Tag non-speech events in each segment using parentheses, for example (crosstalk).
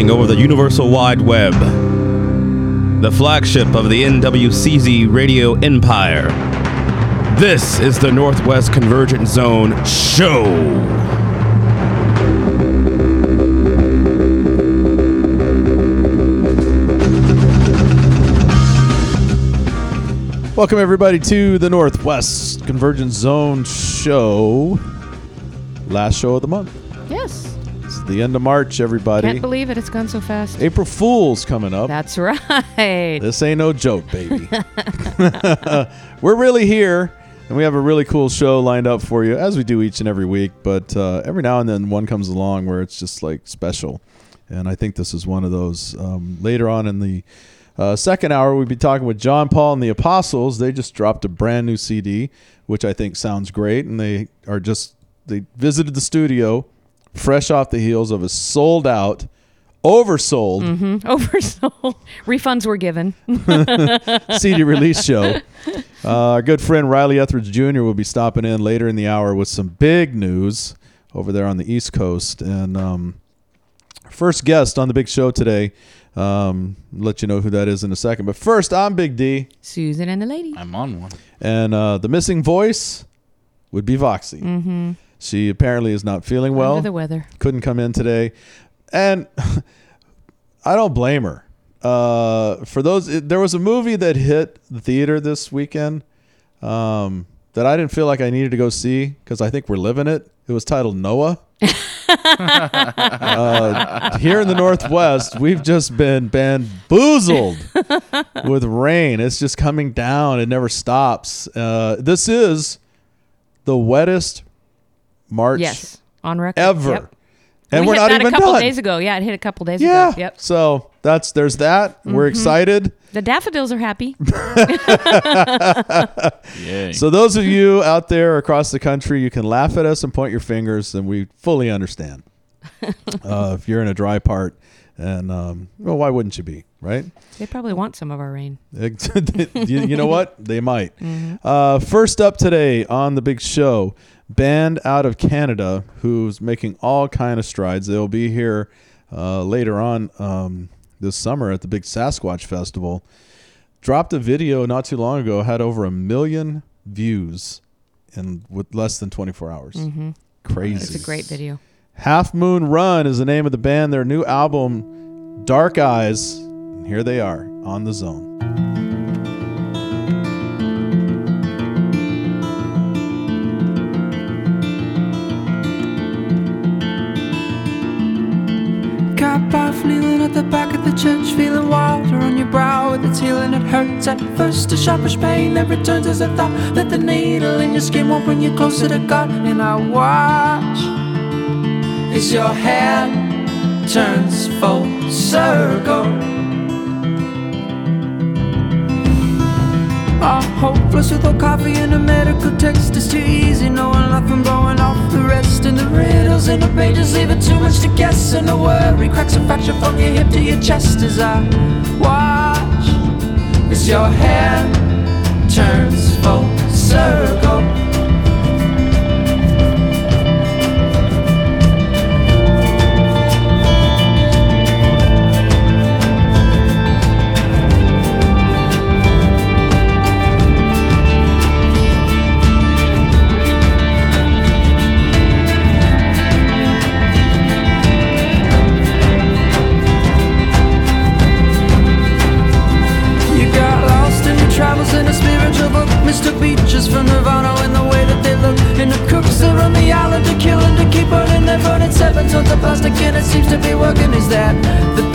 broadcasting over the Universal Wide Web, the flagship of the NWCZ radio empire. This is the Northwest Convergence Zone Show. Welcome, everybody, to the Northwest Convergence Zone show. Last show of the month. Yes. The end of March, everybody. Can't believe it. It's gone so fast. April Fool's coming up. That's right. This ain't no joke, baby. (laughs) We're really here, and we have a really cool show lined up for you, as we do each and every week. But uh, every now and then, one comes along where it's just like special, and I think this is one of those. Um, later on in the uh, second hour, we'll be talking with John Paul and the Apostles. They just dropped a brand new CD, which I think sounds great, and they are just they visited the studio, fresh off the heels of a sold out. Oversold hmm (laughs) Oversold. Refunds were given. (laughs) CD release show. Uh, our good friend Riley Etheridge Jr. will be stopping in later in the hour with some big news over there on the East Coast. And um, first guest on the big show today, um, let you know who that is in a second. But first, I'm Big D, Susan and the lady. I'm on one. and uh, the missing voice would be Voxy. Mm-hmm. She apparently is not feeling well. Under the weather. couldn't come in today, and (laughs) I don't blame her. Uh, for those, it, there was a movie that hit the theater this weekend um, that I didn't feel like I needed to go see because I think we're living it. It was titled Noah. (laughs) uh, here in the Northwest, we've just been bamboozled with rain. It's just coming down. It never stops. Uh, this is the wettest March Yes. On record. ever. Yep. And we we are hit not that even a couple done. days ago. Yeah, it hit a couple days yeah. ago. Yep. Mm-hmm. So that's there's that. We're excited. The daffodils are happy. (laughs) So those of you out there across the country, you can laugh at us and point your fingers, and we fully understand. (laughs) uh, if you're in a dry part, and um, well, why wouldn't you be, right? they probably want some of our rain. (laughs) you, you know what? They might. Uh, first up today on the big show, band out of Canada who's making all kind of strides. They'll be here uh, later on um, this summer at the big Sasquatch Festival. Dropped a video not too long ago, had over a million views in with less than 24 hours. Mm-hmm. Crazy. It's a great video. Half Moon Run is the name of the band. Their new album, Dark Eyes. And here they are on the zone. Hurts at first, a sharpish pain that returns as a thought that the needle in your skin won't bring you closer to God. And I watch as your hand turns full circle. I'm hopeless with no coffee and a medical text. It's too easy knowing nothing blowing off the rest. And the riddles in the pages leaving too much to guess. And the worry cracks a fracture from your hip to your chest as I watch as your hand turns full circle. Plastic and it seems to be working. Is that the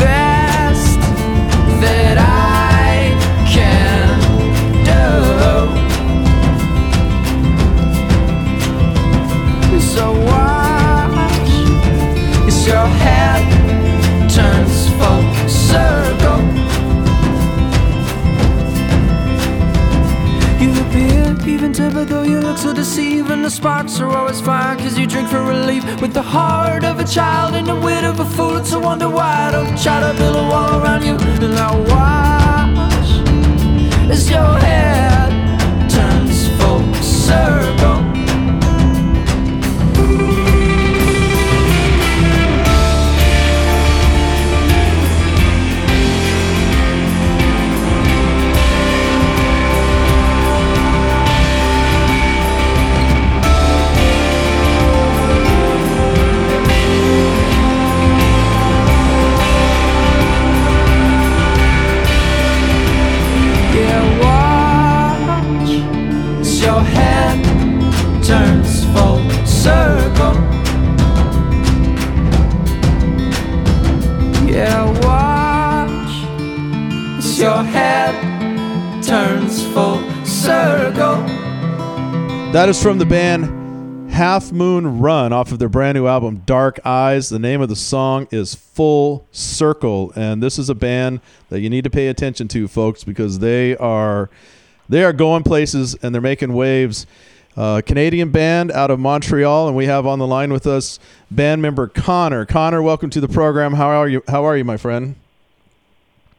though you look so deceiving. The sparks are always fire cause you drink for relief. With the heart of a child and the wit of a fool, it's a wonder why I don't try to build a wall around you. And I watch as your head turns full circle. That is from the band Half Moon Run off of their brand new album Dark Eyes. The name of the song is Full Circle, and this is a band that you need to pay attention to, folks, because they are they are going places and they're making waves. Uh, Canadian band out of Montreal, and we have on the line with us band member Conner. Conner, welcome to the program. How are you? How are you, my friend?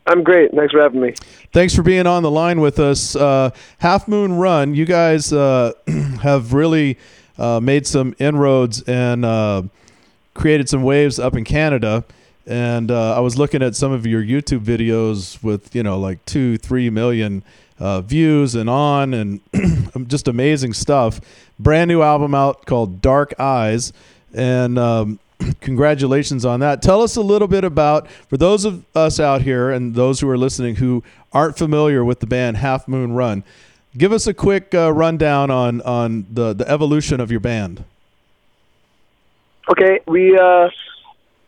I'm great. Thanks for having me. Thanks for being on the line with us. Uh, Half Moon Run, you guys uh, (clears throat) have really uh, made some inroads and uh, created some waves up in Canada. And uh, I was looking at some of your YouTube videos with, you know, like two, three million uh, views and on, and (clears throat) just amazing stuff. Brand new album out called Dark Eyes. And um, (coughs) congratulations on that. Tell us a little bit about, for those of us out here and those who are listening who aren't familiar with the band Half Moon Run, give us a quick uh, rundown on on the the evolution of your band. Okay, we uh,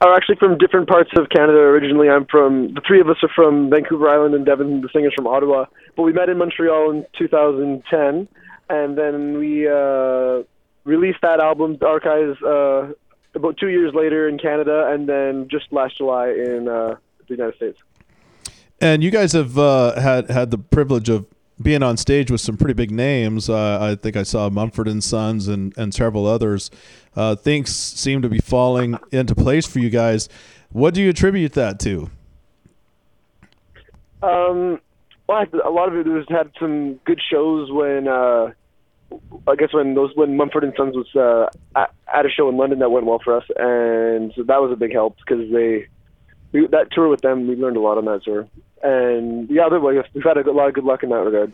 are actually from different parts of Canada originally. I'm from the three of us are from Vancouver Island, and Devon, the singer's from Ottawa. But we met in Montreal in 2010, and then we uh, released that album, Eyes, uh, about two years later in Canada, and then just last July in uh, the United States. And you guys have uh, had had the privilege of being on stage with some pretty big names. Uh, I think I saw Mumford and Sons and and several others. Uh, things seem to be falling into place for you guys. What do you attribute that to? Um, well, a lot of it was had some good shows when uh, I guess when those when Mumford and Sons was uh, at, a show in London that went well for us, and so that was a big help because they we, that tour with them we learned a lot on that tour, and yeah, other way we've had a lot of good luck in that regard.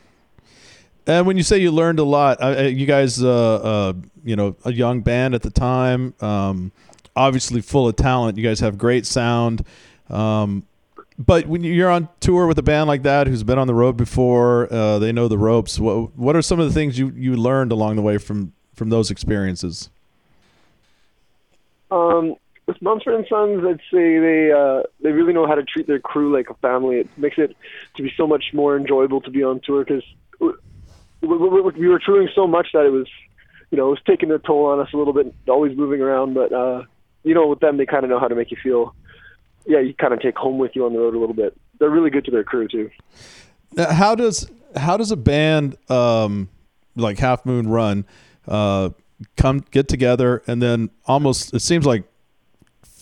And when you say you learned a lot, uh, you guys, uh, uh, you know, a young band at the time, um, obviously full of talent. You guys have great sound. Um, but when you're on tour with a band like that, who's been on the road before, uh, they know the ropes. What What are some of the things you, you learned along the way from from those experiences? Um, with Mumford and Sons, I'd say they uh, they really know how to treat their crew like a family. It makes it to be so much more enjoyable to be on tour because we, we, we were touring so much that it was, you know, it was taking a toll on us a little bit, always moving around. But uh, you know, with them, they kind of know how to make you feel. Yeah, you kind of take home with you on the road a little bit. They're really good to their crew too. Now, how does how does a band um, like Half Moon Run uh, come get together and then almost it seems like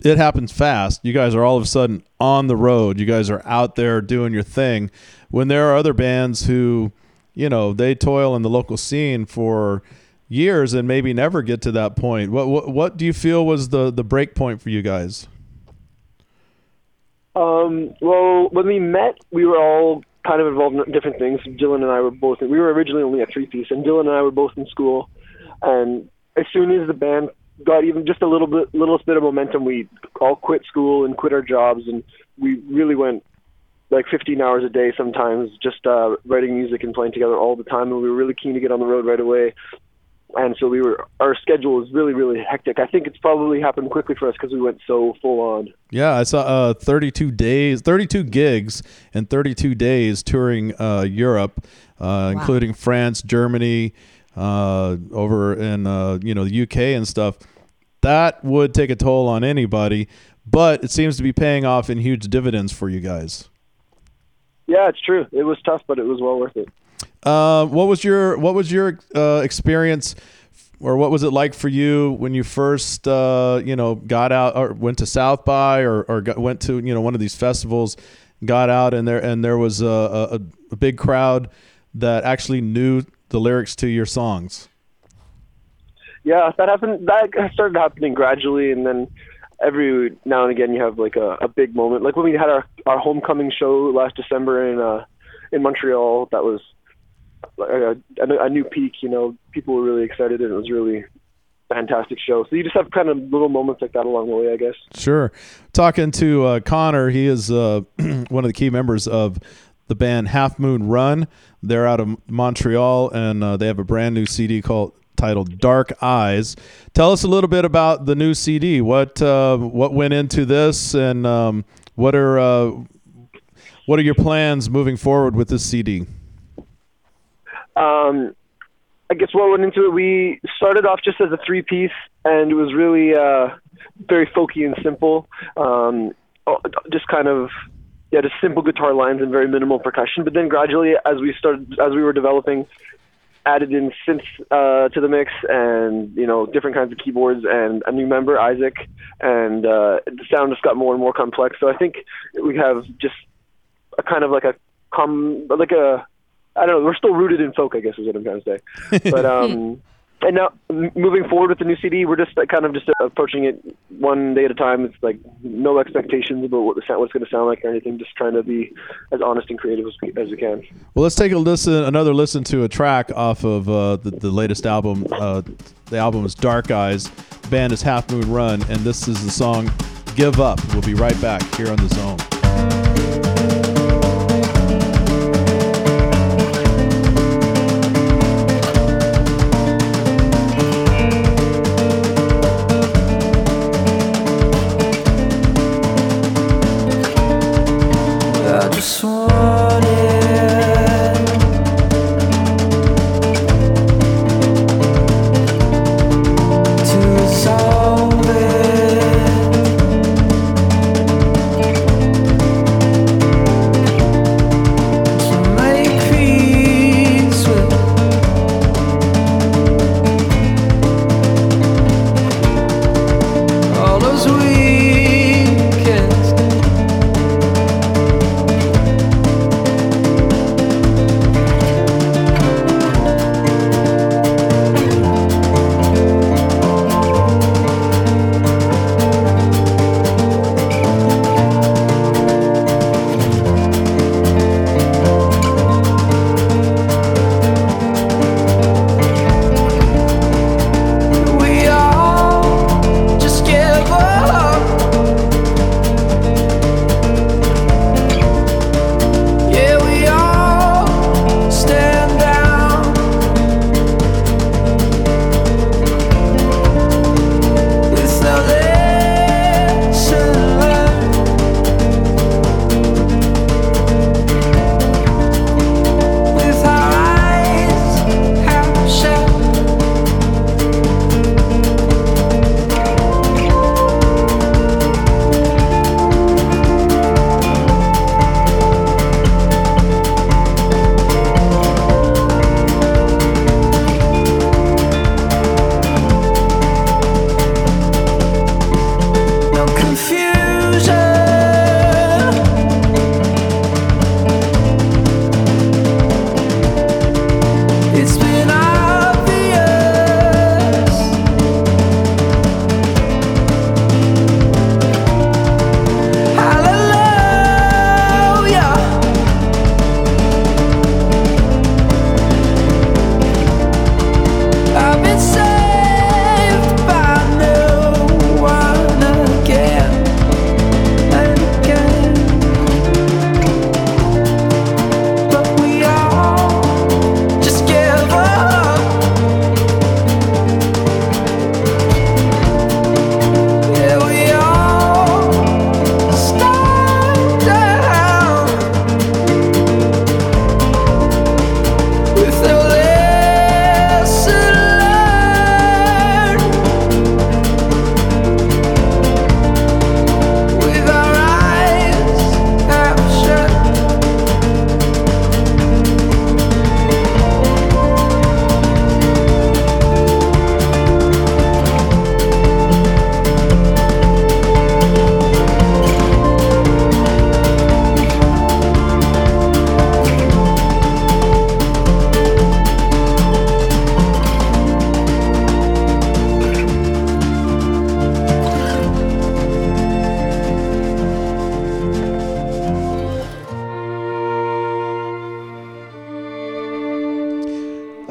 it happens fast. You guys are all of a sudden on the road. You guys are out there doing your thing. When there are other bands who, you know, they toil in the local scene for years and maybe never get to that point. What what, what do you feel was the the break point for you guys? Um, well, when we met, we were all kind of involved in different things. Dylan and I were both. We were originally only a three piece, and Dylan and I were both in school. And as soon as the band got even just a little bit, littlest bit of momentum, we all quit school and quit our jobs, and we really went like 15 hours a day sometimes, just uh, writing music and playing together all the time. And we were really keen to get on the road right away. And so we were. Our schedule was really, really hectic. I think it's probably happened quickly for us because we went so full on. Yeah, I saw uh, 32 days, 32 gigs and 32 days touring uh, Europe, uh, including France, Germany, uh, over in uh, you know the UK and stuff. That would take a toll on anybody, but it seems to be paying off in huge dividends for you guys. Yeah, it's true. It was tough, but it was well worth it. Uh, what was your what was your uh, experience, or what was it like for you when you first uh, you know got out or went to South by or or got, went to you know one of these festivals, got out and there and there was a, a, a big crowd that actually knew the lyrics to your songs. Yeah, that happened. That started happening gradually, and then every now and again you have like a, a big moment. Like when we had our our homecoming show last December in uh in Montreal, that was a, a, new peak. You know, people were really excited, and it was really fantastic show. So you just have kind of little moments like that along the way, I guess. Sure. Talking to uh, Conner, he is uh, (clears throat) one of the key members of the band Half Moon Run. They're out of Montreal, and uh, they have a brand new CD called titled Dark Eyes. Tell us a little bit about the new CD. What uh, what went into this, and um, what are uh, What are your plans moving forward with this CD? Um, I guess what went into it, we started off just as a three piece, and it was really uh, very folky and simple. Um, oh, just kind of yeah, just simple guitar lines and very minimal percussion. But then gradually, as we started, as we were developing, added in synths uh, to the mix, and you know different kinds of keyboards, and a new member Isaac, and uh, the sound just got more and more complex. So I think we have just a kind of like a com like a I don't know. We're still rooted in folk, I guess is what I'm trying to say. (laughs) But um, and now moving forward with the new CD, we're just kind of just approaching it one day at a time. It's like no expectations about what the sound, what's going to sound like or anything. Just trying to be as honest and creative as, we- as we can. Well, let's take a listen, another listen to a track off of uh, the, the latest album. Uh, the album is Dark Eyes. The band is Half Moon Run, and this is the song "Give Up." We'll be right back here on the Zone.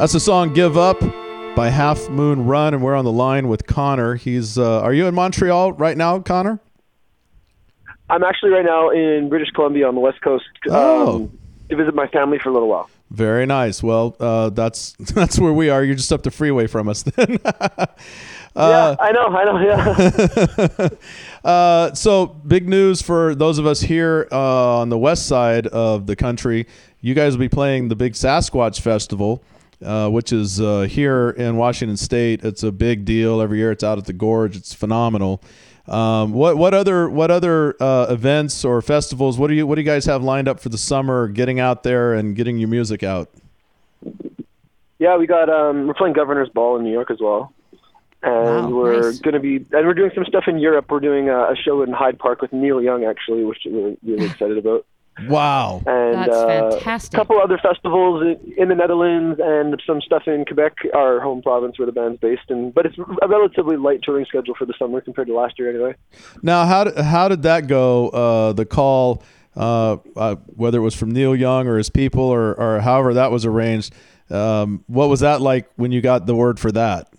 That's the song "Give Up" by Half Moon Run, and we're on the line with Conner. He's. Uh, are you in Montreal right now, Conner? I'm actually right now in British Columbia on the west coast um, Oh. to visit my family for a little while. Very nice. Well, uh, that's (laughs) that's where we are. You're just up the freeway from us. Then, (laughs) Uh, yeah, I know, I know. Yeah. (laughs) uh, so big news for those of us here uh, on the west side of the country. You guys will be playing the big Sasquatch Festival, uh, which is uh, here in Washington State. It's a big deal every year. It's out at the Gorge. It's phenomenal. Um, what what other what other uh, events or festivals? What do you what do you guys have lined up for the summer? Getting out there and getting your music out. yeah, we got um, we're playing Governor's Ball in New York as well, and Wow, we're nice. going to be and we're doing some stuff in Europe. We're doing a, a show in Hyde Park with Neil Young actually, which we're really (laughs) excited about. Wow. and That's uh, fantastic. a couple other festivals in- in the Netherlands and some stuff in Quebec, our home province where the band's based. And but it's a relatively light touring schedule for the summer compared to last year, anyway. Now, how did, how did that go? Uh, the call, uh, uh, whether it was from Neil Young or his people or, or however that was arranged, um, what was that like when you got the word for that?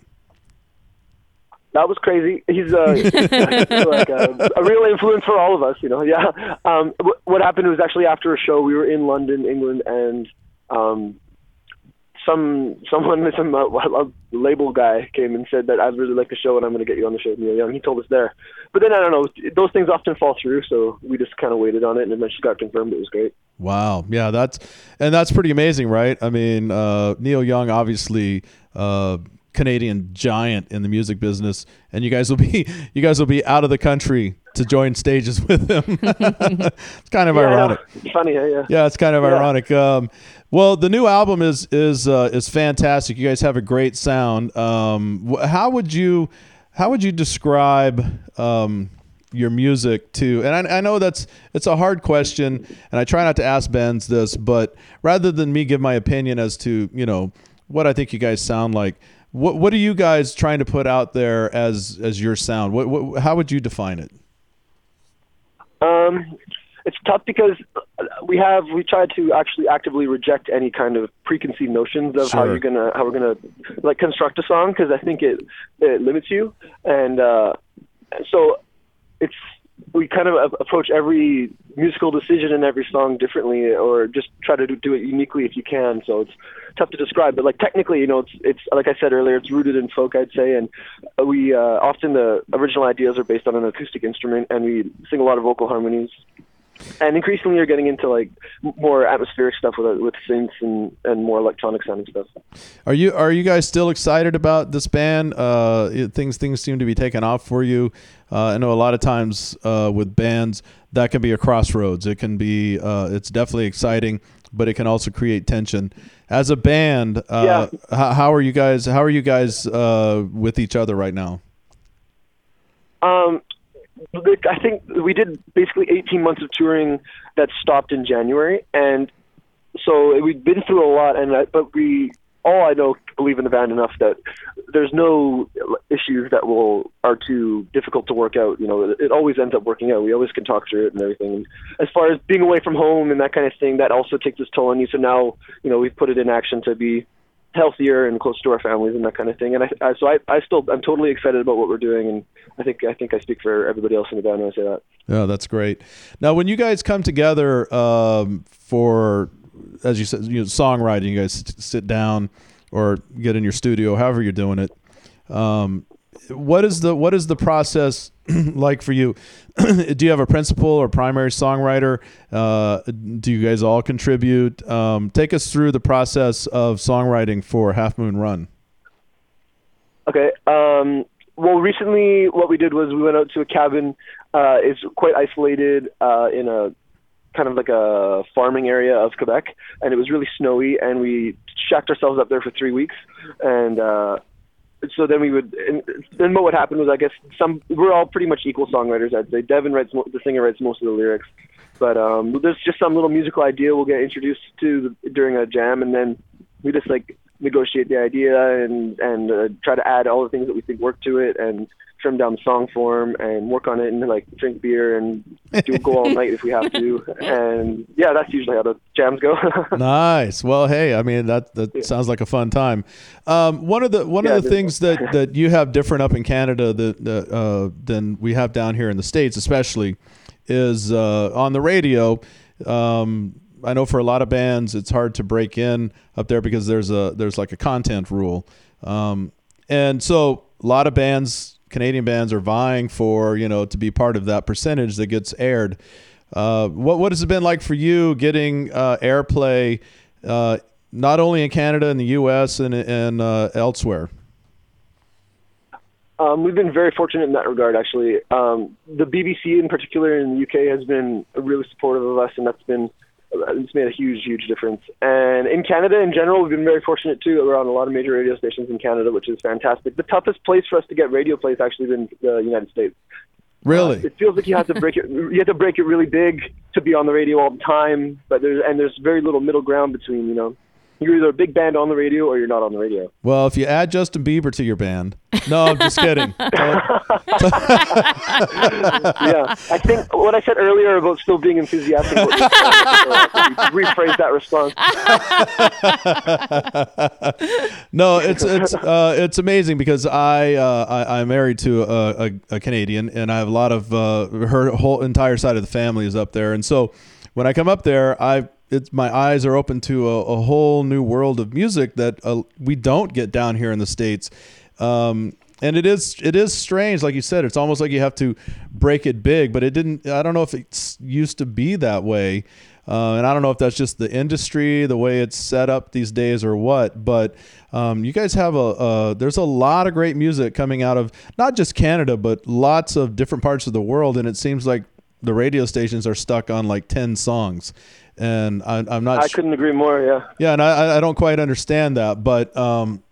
That was crazy. He's uh, (laughs) like a, a real influence for all of us, you know. Yeah. Um, wh- what happened was actually after a show, we were in London, England, and um, some someone, (laughs) some uh, a label guy came and said that I really like the show and I'm going to get you on the show with Neil Young. He told us there, but then I don't know. Those things often fall through, so we just kind of waited on it, and eventually got confirmed. It was great. Wow. Yeah, that's and that's pretty amazing, right? I mean, uh, Neil Young, obviously, uh, Canadian giant in the music business, and you guys will be (laughs) you guys will be out of the country to join stages (laughs) with him. (laughs) it's kind of Yeah, ironic. It's funny, yeah, yeah. It's kind of Yeah. ironic. Um, well, the new album is is uh, is fantastic. You guys have a great sound. Um, how would you how would you describe um, your music to? And I, I know that's it's a hard question, and I try not to ask bands this, but rather than me give my opinion as to you know what I think you guys sound like, what what are you guys trying to put out there as as your sound? What, what how would you define it? Um, it's tough because we have we try to actually actively reject any kind of preconceived notions of how you're gonna how we're gonna like construct a song because I think it it limits you and uh, so it's we kind of approach every musical decision in every song differently or just try to do, do it uniquely if you can so it's tough to describe but like technically you know it's it's like i said earlier it's rooted in folk i'd say and we uh, often the original ideas are based on an acoustic instrument and we sing a lot of vocal harmonies and increasingly you're getting into like more atmospheric stuff with with synths and and more electronic sounding stuff Are you are you guys still excited about this band? Uh, things things seem to be taking off for you. Uh, I know a lot of times uh, with bands that can be a crossroads. It can be uh, it's definitely exciting, but it can also create tension. As a band, uh, h- how are you guys? How are you guys uh, with each other right now? Um, I think we did basically 18 months of touring that stopped in January, and so we've been through a lot. And I, but we all I know believe in the band enough that there's no issues that will are too difficult to work out. You know, it, always ends up working out. We always can talk through it and everything. And as far as being away from home and that kind of thing, that also takes its toll on you. So now, you know, we've put it in action to be healthier and close to our families and that kind of thing. And I, I so I, I still I'm totally excited about what we're doing, and I think I think I speak for everybody else in the band when I say that. Yeah, that's great. Now, when you guys come together um, for, as you said, you know, songwriting, you guys sit- down or get in your studio, however you're doing it. Um, what is the what is the process (clears throat) like for you? (clears throat) do you have a principal or primary songwriter? Uh, do you guys all contribute? Um, take us through the process of songwriting for Half Moon Run. Okay. Um, well, recently what we did was we went out to a cabin. Uh, it's quite isolated uh, in a kind of like a farming area of Quebec, and it was really snowy. And we shacked ourselves up there for three weeks, and uh, so then we would. And then what would happen was, I guess some we're all pretty much equal songwriters. I'd say Devon writes the singer writes most of the lyrics, but um, there's just some little musical idea we'll get introduced to the, during a jam, and then we just like negotiate the idea and and uh, try to add all the things that we think work to it and trim down the song form and work on it and like drink beer and do a go all night if we have to (laughs) and yeah that's usually how the jams go (laughs) nice. Well, hey, I mean that that sounds like a fun time. Um, one of the one Yeah, of the it is. things that that you have different up in Canada that, that uh, than we have down here in the states, especially, is uh, on the radio. Um, I know for a lot of bands, it's hard to break in up there because there's a there's like a content rule. Um, and so a lot of bands, Canadian bands, are vying for you know to be part of that percentage that gets aired. Uh, what what has it been like for you getting uh, airplay, uh, not only in Canada and the U.S. and and uh, elsewhere? Um, we've been very fortunate in that regard, actually. Um, the BBC, in particular, in the UK, has been really supportive of us, and that's been it's made a huge, huge difference. And in Canada, in general, we've been very fortunate too. We're on a lot of major radio stations in Canada, which is fantastic. The toughest place for us to get radio play has actually been the United States. Really? Uh, it feels like you have to break it. You have to break it really big to be on the radio all the time. But there's and there's very little middle ground between. You know, you're either a big band on the radio or you're not on the radio. Well, if you add Justin Bieber to your band, no, I'm just kidding. (laughs) (laughs) yeah, I think what I said earlier about still being enthusiastic. about rephrase that response. (laughs) no, it's it's uh, it's amazing because I, uh, I I'm married to a, a, a Canadian and I have a lot of uh, her whole entire side of the family is up there, and so when I come up there, I it's my eyes are open to a, a whole new world of music that uh, we don't get down here in the states. Um, and it is it is strange, like you said. It's almost like you have to break it big, but it didn't. I don't know if it used to be that way, uh, and I don't know if that's just the industry, the way it's set up these days, or what. But um, you guys have a, a there's a lot of great music coming out of not just Canada, but lots of different parts of the world, and it seems like the radio stations are stuck on like ten songs, and I, I'm not. I couldn't agree more. Yeah. Yeah, and I, I don't quite understand that, but um,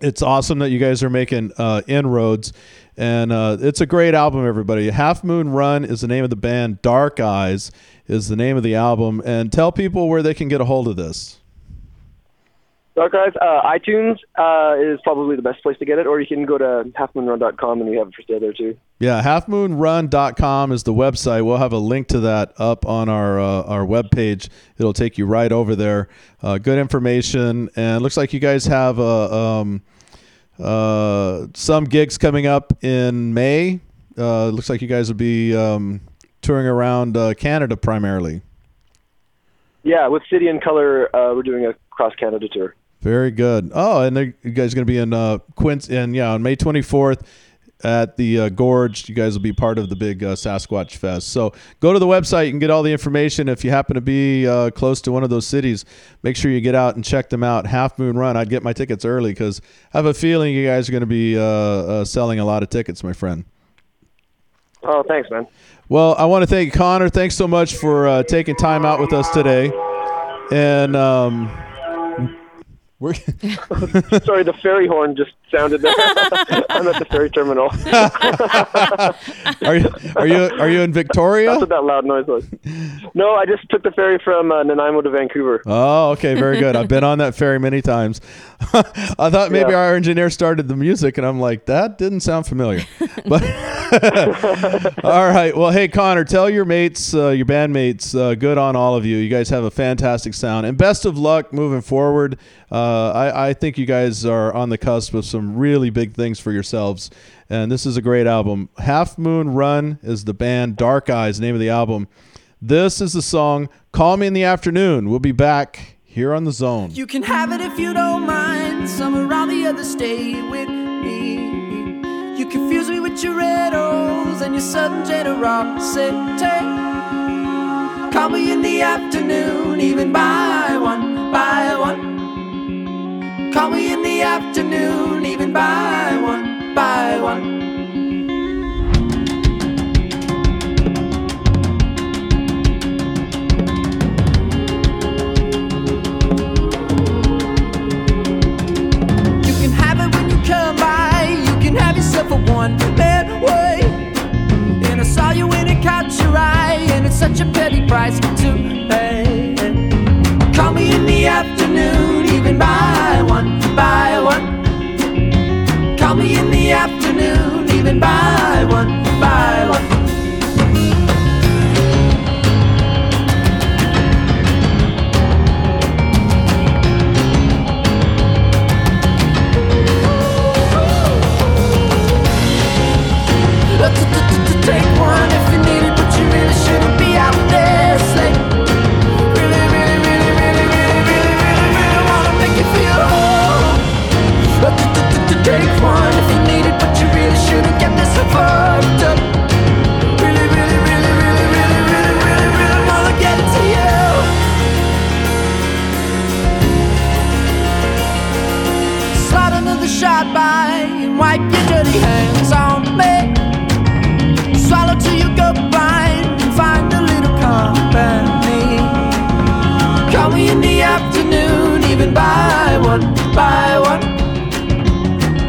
it's awesome that you guys are making uh, inroads, and uh, it's a great album. Everybody, Half Moon Run is the name of the band. Dark Eyes is the name of the album, and tell people where they can get a hold of this. Dark Eyes, uh, iTunes uh, is probably the best place to get it, or you can go to halfmoonrun.com and we have it for sale there too. Yeah, halfmoonrun.com is the website. We'll have a link to that up on our uh, our webpage. It'll take you right over there. Uh, good information, and looks like you guys have uh, um, uh, some gigs coming up in May. Uh, looks like you guys will be um, touring around uh, Canada primarily. Yeah, with City and Colour, uh, we're doing a cross Canada tour. Very good. Oh, and you guys are going to be in uh, Quince, and yeah, on May 24th at the uh, Gorge. You guys will be part of the big uh, Sasquatch Fest. So go to the website. You can get all the information. If you happen to be uh, close to one of those cities, make sure you get out and check them out. Half Moon Run. I'd get my tickets early because I have a feeling you guys are going to be uh, uh, selling a lot of tickets, my friend. Oh, thanks, man. Well, I want to thank Conner. Thanks so much for uh, taking time out with us today. And um, (laughs) Sorry, the ferry horn just sounded there. (laughs) I'm at the ferry terminal. (laughs) are you are you are you in Victoria? That's what that loud noise was. No, I just took the ferry from uh, Nanaimo to Vancouver. Oh, okay, very good. I've been on that ferry many times. (laughs) I thought maybe Yeah. our engineer started the music, and I'm like, that didn't sound familiar. But all right, well, hey Conner, tell your mates, uh, your bandmates, uh, good on all of you. You guys have a fantastic sound, and best of luck moving forward. Uh, I, I think you guys are on the cusp of some really big things for yourselves, and this is a great album. Half Moon Run is the band. Dark Eyes, name of the album. This is the song "Call Me in the Afternoon." We'll be back here on the Zone. You can have it if you don't mind. Some around the others stay with me. You confuse me with your riddles and your sudden generosity. Call me in the afternoon, even by one, by one. Call me in the afternoon, even by one, by one. You can have it when you come by. You can have yourself a one man way. And I saw you when it caught your eye, and it's such a petty price to pay. Even by one, by one. Call me in the afternoon, even by shot by and wipe your dirty hands on me. Swallow till you go blind and find a little company. Call me in the afternoon, even by one, by one.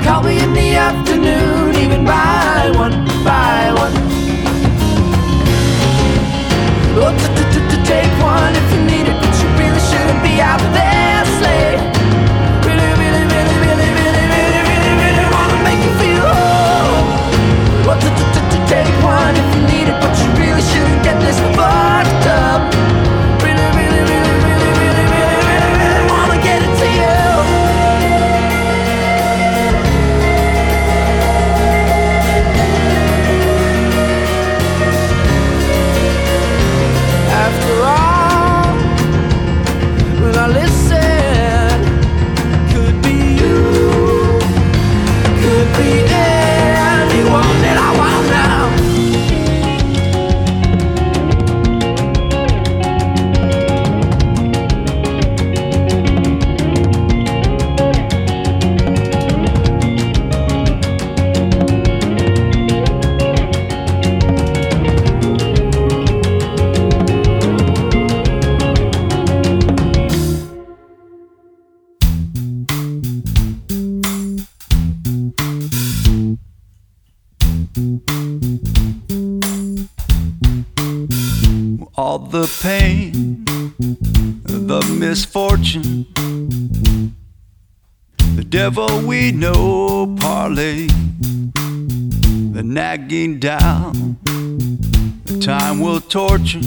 Call me in the afternoon, even by one, by torture,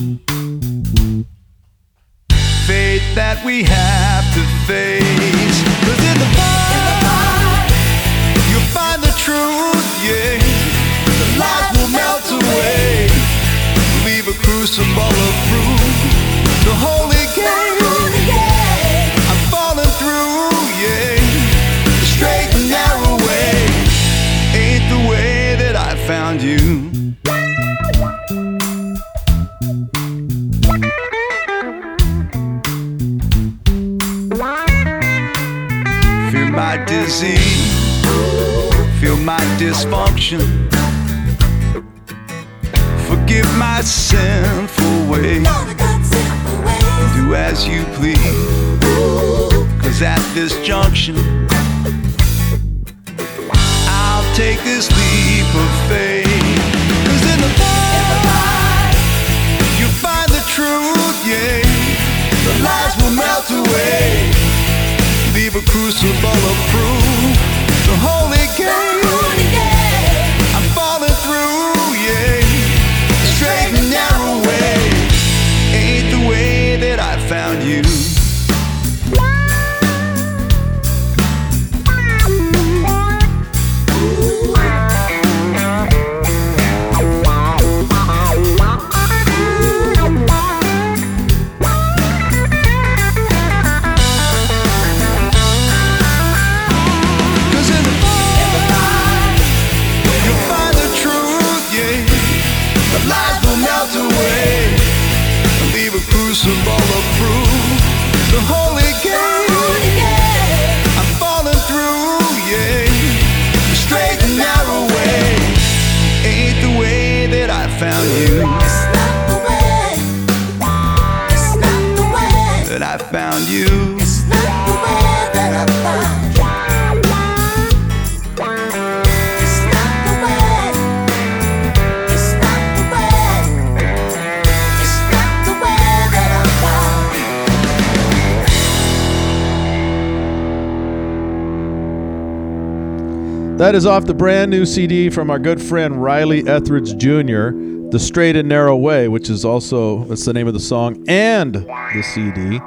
That is off the brand new CD from our good friend Riley Etheridge Jr., The Straight and Narrow Way, which is also, that's the name of the song and the CD.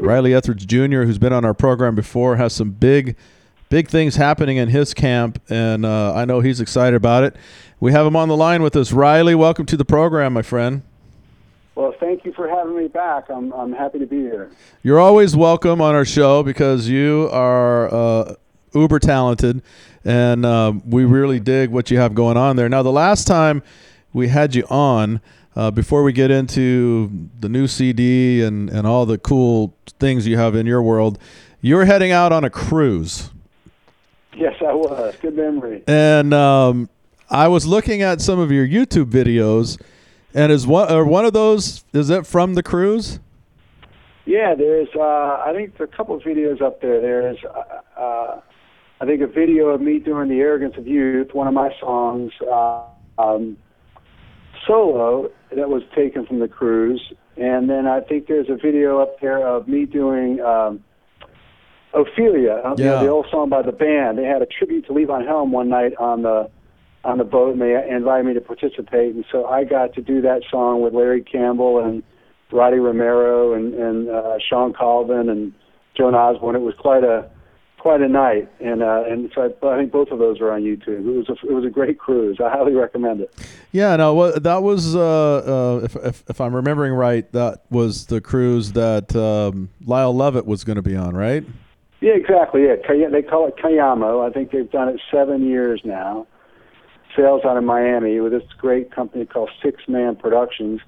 Riley Etheridge Jr., who's been on our program before, has some big, big things happening in his camp, and uh, I know he's excited about it. We have him on the line with us. Riley, welcome to the program, my friend. Well, thank you for having me back. I'm, I'm happy to be here. You're always welcome on our show because you are uh, uber talented, and uh, we really dig what you have going on there. Now, the last time we had you on, uh, before we get into the new CD and, and all the cool things you have in your world, you were heading out on a cruise. Yes, I was. Good memory. And um, I was looking at some of your YouTube videos, and is one or one of those is it from the cruise? Yeah, there's. Uh, I think there are a couple of videos up there. There's, uh, uh, I think, a video of me doing "The Arrogance of Youth," one of my songs, uh, um, solo that was taken from the cruise, and then I think there's a video up there of me doing. Um, Ophelia, uh, you know, the old song by the band. They had a tribute to Levon Helm one night on the on the boat, and they invited me to participate. And so I got to do that song with Larry Campbell and Roddy Romero and and uh, Shawn Colvin and Joan Osborne. It was quite a quite a night, and uh, and so I, I think both of those are on YouTube. It was a, it was a great cruise. I highly recommend it. Yeah, no, that was uh, uh, if, if if I'm remembering right, that was the cruise that um, Lyle Lovett was going to be on, right? Yeah, exactly. Yeah, they call it Cayamo. I think they've done it seven years now. Sails out of Miami with this great company called Sixthman Productions,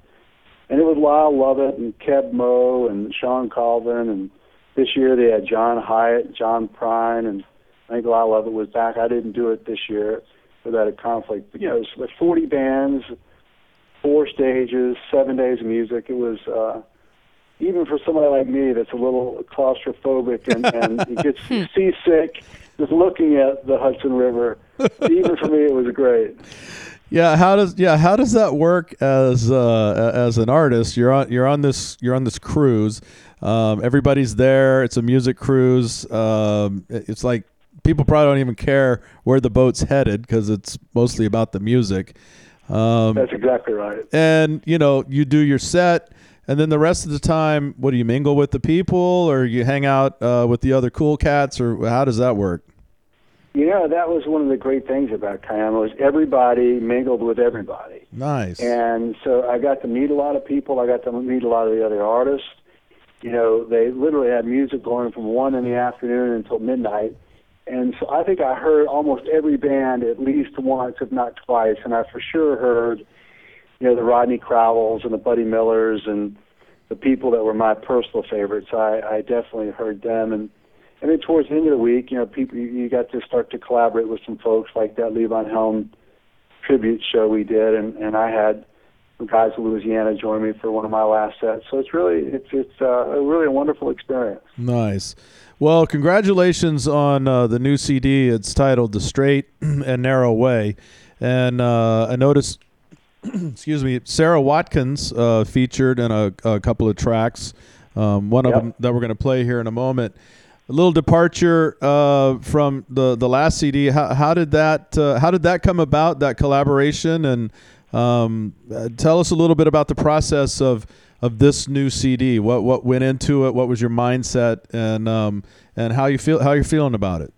and it was Lyle Lovett and Keb Mo and Shawn Colvin, and this year they had John Hiatt, John Prine, and I think Lyle Lovett was back. I didn't do it this year without a conflict. But, you know, it was 40 bands, four stages, seven days of music. It was. uh even for somebody like me that's a little claustrophobic and, and gets (laughs) seasick just looking at the Hudson River, even for me it was great. Yeah, how does yeah how does that work as uh, as an artist? You're on you're on this you're on this cruise. Um, everybody's there. It's a music cruise. Um, it's like people probably don't even care where the boat's headed because it's mostly about the music. Um, That's exactly right. and you know you do your set, and then the rest of the time, what do you mingle with the people, or you hang out uh, with the other cool cats, or how does that work? You know, that was one of the great things about Cayamo was everybody mingled with everybody. Nice. And so I got to meet a lot of people. I got to meet a lot of the other artists. You know, they literally had music going from one in the afternoon until midnight. And so I think I heard almost every band at least once, if not twice. And I for sure heard, you know, the Rodney Crowells and the Buddy Millers and the people that were my personal favorites. I, I definitely heard them. And and then towards the end of the week, you know, people you, you got to start to collaborate with some folks like that Levon Helm tribute show we did, and and I had guys in Louisiana join me for one of my last sets. So it's really it's it's uh, a really a wonderful experience. Nice. Well, congratulations on uh, the new CD. It's titled "The Straight (clears throat) and Narrow Way," and uh, I noticed, (clears throat) excuse me, Sara Watkins uh, featured in a, a couple of tracks. Um, one of them that we're going to play here in a moment. A little departure uh, from the the last CD. How, how did that uh, How did that come about? That collaboration and um, uh, tell us a little bit about the process of of this new CD. What what went into it? What was your mindset and um, and how you feel how you're feeling about it?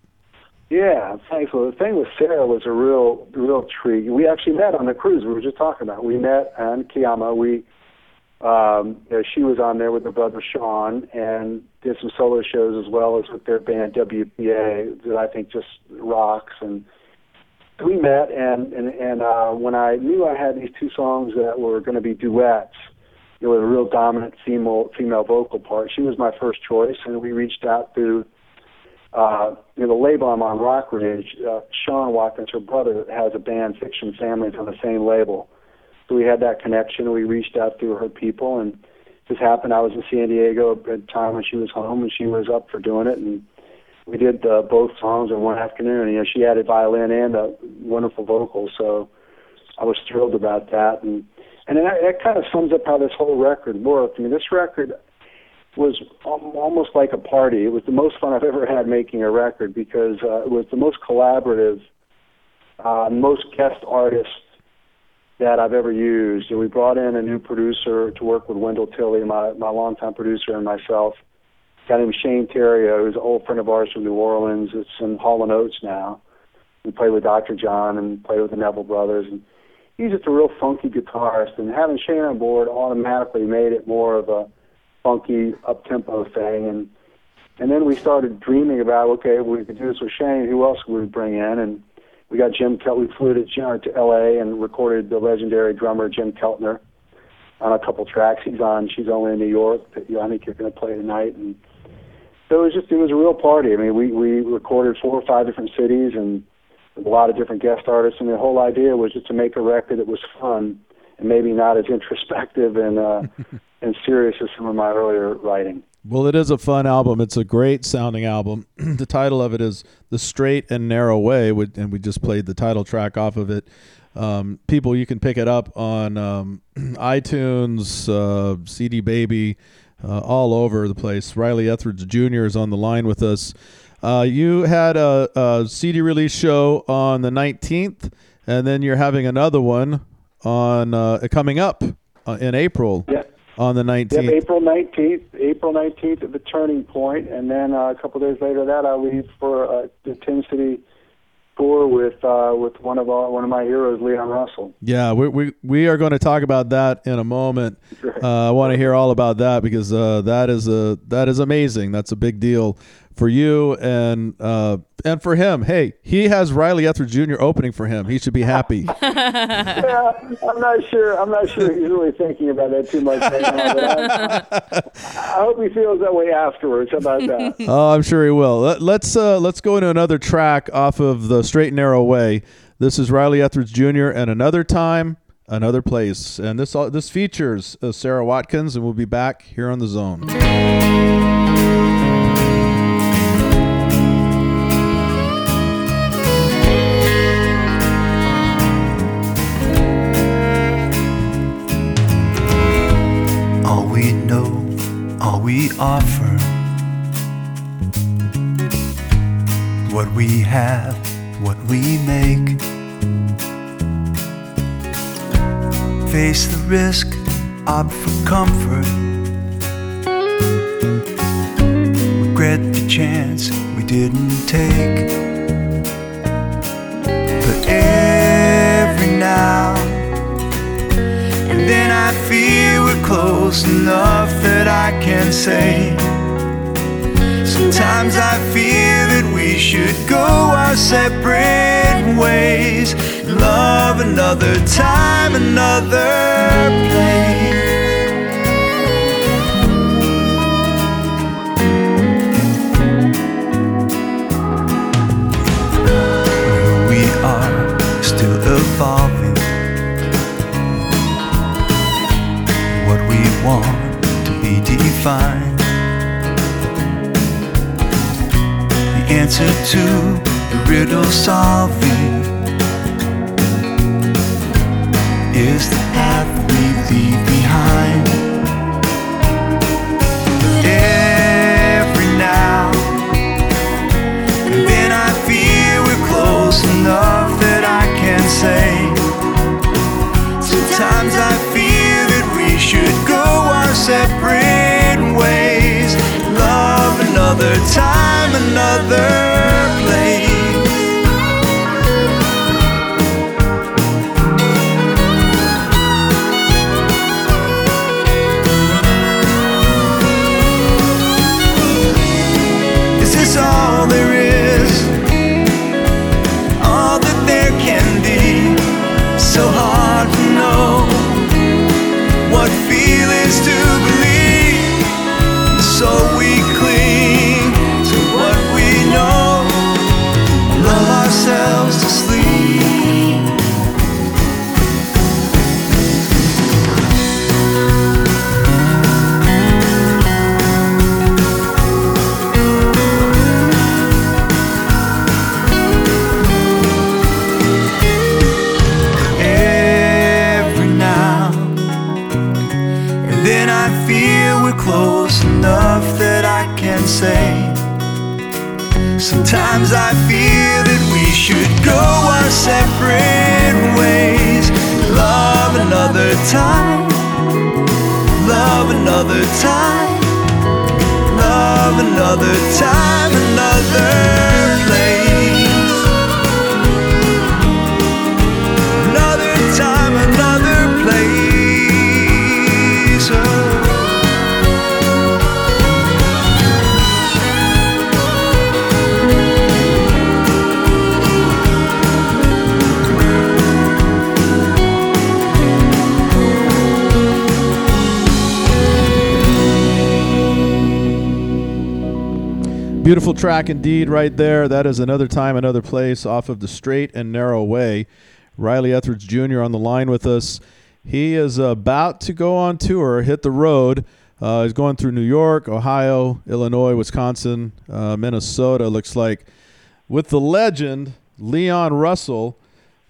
Yeah, thanks. Well, the thing with Sara was a real real treat. We actually met on the cruise we were just talking about. We met on Cayamo. We um, you know, she was on there with her brother Sean and did some solo shows as well as with their band WPA that I think just rocks. And we met, and and and uh, when I knew I had these two songs that were going to be duets, know, with a real dominant female female vocal part, she was my first choice, and we reached out to uh, you know, the label I'm on, Rock Ridge, uh, Sean Watkins, her brother, has a band, Fiction Families, on the same label. So we had that connection. We reached out through her people, and it just happened. I was in San Diego at the time when she was home, and she was up for doing it, and we did uh, both songs in one afternoon. You know, she added violin and a wonderful vocal, so I was thrilled about that. And and that, that kind of sums up how this whole record worked. I mean, this record was almost like a party. It was the most fun I've ever had making a record because uh, it was the most collaborative, uh, most guest artists that I've ever used. And we brought in a new producer to work with Wendell Tilley, my my longtime producer, and myself. A guy named Shane Theriot, who's an old friend of ours from New Orleans. It's in Hall and Oates now. We played with Dr. John and played with the Neville Brothers. And he's just a real funky guitarist. And having Shane on board automatically made it more of a funky up tempo thing and and then we started dreaming about okay we could do this with Shane who else would we bring in and we got Jim Kel we flew to uh, to LA and recorded the legendary drummer Jim Keltner on a couple tracks he's on she's only in New York that you I think you're going to play tonight and so it was just it was a real party I mean we we recorded four or five different cities and a lot of different guest artists and the whole idea was just to make a record that was fun and maybe not as introspective and uh (laughs) and serious as some of my earlier writing. Well, it is a fun album. It's a great sounding album. (clears throat) the title of it is "The Straight and Narrow Way," and we just played the title track off of it. Um, people, you can pick it up on um, (clears throat) iTunes, uh, CD Baby, uh, all over the place. Riley Etheridge Jr. is on the line with us. Uh, you had a, a CD release show on the 19th, and then you're having another one on uh, coming up uh, in April Yeah. on the 19th. Yep, April 19th, April 19th at the Turning Point, and then uh, a couple days later that I leave for uh, the Tin City tour with uh, with one of our, one of my heroes, Leon Russell. Yeah, we we, we are going to talk about that in a moment. Uh, I want to hear all about that because uh, that is a that is amazing. That's a big deal for you and uh, and for him. Hey, he has Riley Etheridge Jr. opening for him. He should be happy. (laughs) yeah, I'm not sure. I'm not sure he's really thinking about that too much right now. I, I hope he feels that way afterwards. How about that? (laughs) oh, I'm sure he will. Let, let's uh, let's go into another track off of the Straight and Narrow Way. This is Riley Etheridge Jr. and another time, another place, and this all this features uh, Sara Watkins, and we'll be back here on the Zone. Offer. What we have, what we make. Face the risk, opt for comfort. Regret the chance we didn't take. I feel we're close enough that I can say. Sometimes I feel that we should go our separate ways. Love another time, another place. Defined. The answer to the riddle solving is the path we leave behind. Every now and then I feel we're close enough that I can say. Sometimes I feel that we should go our separate another time, another place. Beautiful track indeed, right there. That is another time, another place off of the straight and narrow way. Riley Etheridge Jr. on the line with us. He is about to go on tour, hit the road. Uh, he's going through New York, Ohio, Illinois, Wisconsin, uh, Minnesota. Looks like with the legend Leon Russell.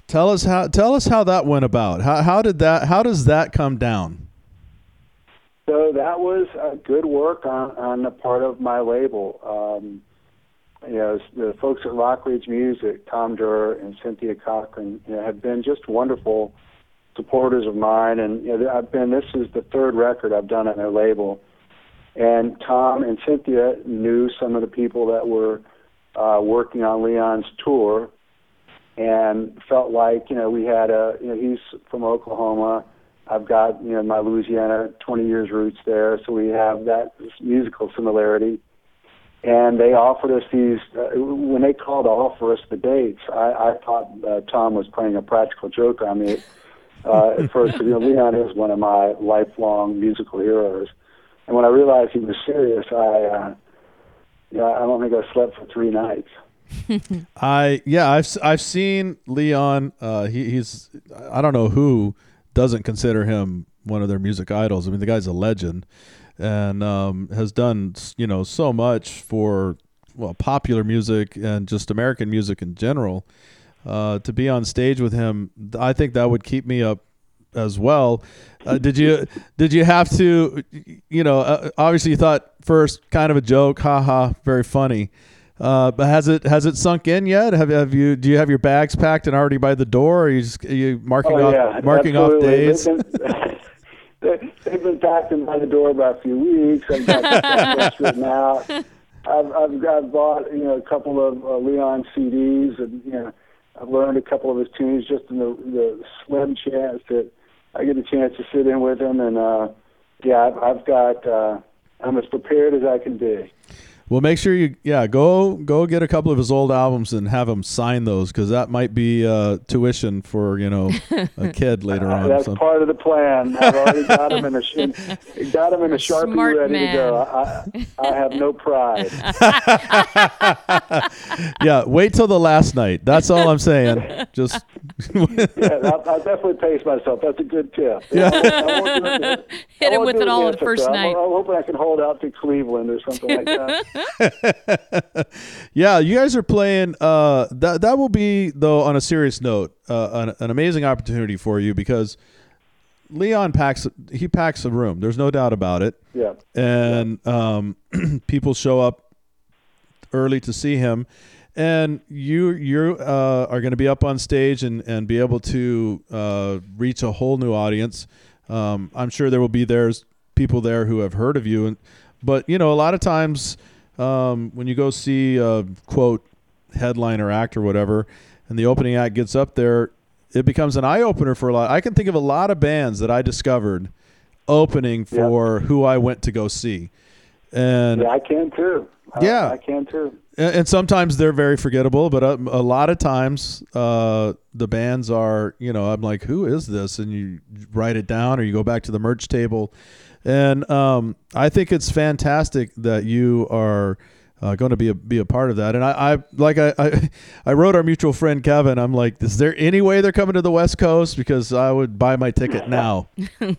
Tell us how. Tell us how that went about. How, how did that? How does that come down? So that was uh, good work on, on the part of my label. Um, you know, the folks at Rockridge Music, Tom Durr and Cynthia Cochran, you know, have been just wonderful supporters of mine. And you know, I've been. This is the third record I've done on their label. And Tom and Cynthia knew some of the people that were uh, working on Leon's tour, and felt like you know we had a. You know, he's from Oklahoma. I've got you know my Louisiana 20 years roots there, so we have that musical similarity. And they offered us these uh, when they called to offer us the dates. I, I thought uh, Tom was playing a practical joke on me uh, at first. You know, Leon is one of my lifelong musical heroes, and when I realized he was serious, I uh, yeah I don't think I slept for three nights. (laughs) I yeah, I've I've seen Leon. Uh, he, he's I don't know who doesn't consider him one of their music idols. I mean, the guy's a legend, and um, has done you know so much for well popular music and just American music in general. Uh, to be on stage with him, I think that would keep me up as well. Uh, did you did you have to, you know, uh, obviously you thought first kind of a joke, haha, very funny. Uh, but has it has it sunk in yet? Have have you do you have your bags packed and already by the door? Or are you just are you marking Oh off yeah, marking off days? They've been, (laughs) they- they've been packing by the door about a few weeks. (laughs) I've got checklists written out. I've, I've I've bought you know a couple of uh, Leon CDs and you know I've learned a couple of his tunes just in the the slim chance that I get a chance to sit in with him and uh, yeah I've, I've got uh, I'm as prepared as I can be. Well, make sure you yeah go go get a couple of his old albums and have him sign those because that might be uh, tuition for you know a (laughs) kid later Uh, on. that's So- part of the plan. I've already (laughs) got him in a sh- got him in a sharpie Smart ready man. to go. I, I have no pride. (laughs) yeah, wait till the last night. That's all I'm saying. Just Yeah, I, I definitely pace myself. That's a good tip. Yeah. I won't do it- Hit I him with it all against the first night. I'm, I'm hoping I can hold out to Cleveland or something like that. (laughs) yeah, you guys are playing. Uh, that that will be though. On a serious note, uh, an, an amazing opportunity for you because Leon packs. He packs a room. There's no doubt about it. Yeah. and um, (clears throat) people show up early to see him, and you you uh, are going to be up on stage and and be able to uh, reach a whole new audience. Um, I'm sure there will be there's people there who have heard of you, and but you know a lot of times um, when you go see a quote headliner act or whatever, and the opening act gets up there. It becomes an eye opener for a lot. I can think of a lot of bands that I discovered opening Yeah. for who I went to go see. And Yeah, I can too. I- Yeah. I can too. and and sometimes they're very forgettable, but a, a lot of times uh, the bands are, you know, I'm like, who is this? And you write it down or you go back to the merch table. And um, I think it's fantastic that you are uh, going to be a, be a part of that. And I, I like I, I (laughs) I wrote our mutual friend Kevin. I'm like, is there any way they're coming to the West Coast? Because I would buy my ticket (laughs) now. (laughs)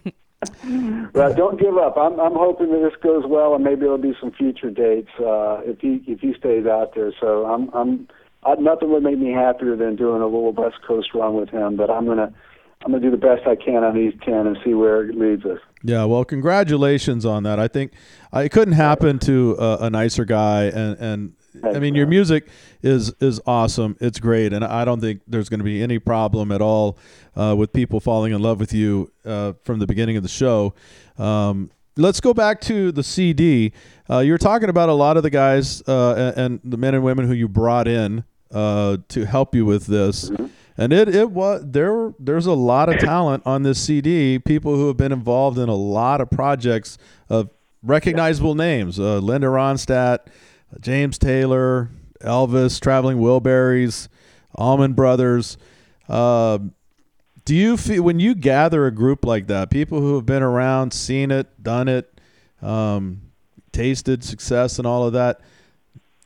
Well, don't give up. I'm I'm hoping that this goes well, and maybe there'll be some future dates uh, if he if he stays out there. So I'm I'm I, nothing would make me happier than doing a little West Coast run with him. But I'm gonna I'm gonna do the best I can on these ten and see where it leads us. Yeah, well, congratulations on that. I think uh, it couldn't happen to a, a nicer guy, and and I mean your music is is awesome. It's great, and I don't think there's going to be any problem at all uh, with people falling in love with you uh, from the beginning of the show. Um, let's go back to the CD. Uh, you were talking about a lot of the guys uh, and, and the men and women who you brought in uh, to help you with this. And it, it was there. There's a lot of talent on this CD. People who have been involved in a lot of projects of recognizable names: uh, Linda Ronstadt, James Taylor, Elvis, Traveling Wilburys, Allman Brothers. Uh, do you feel when you gather a group like that, people who have been around, seen it, done it, um, tasted success, and all of that?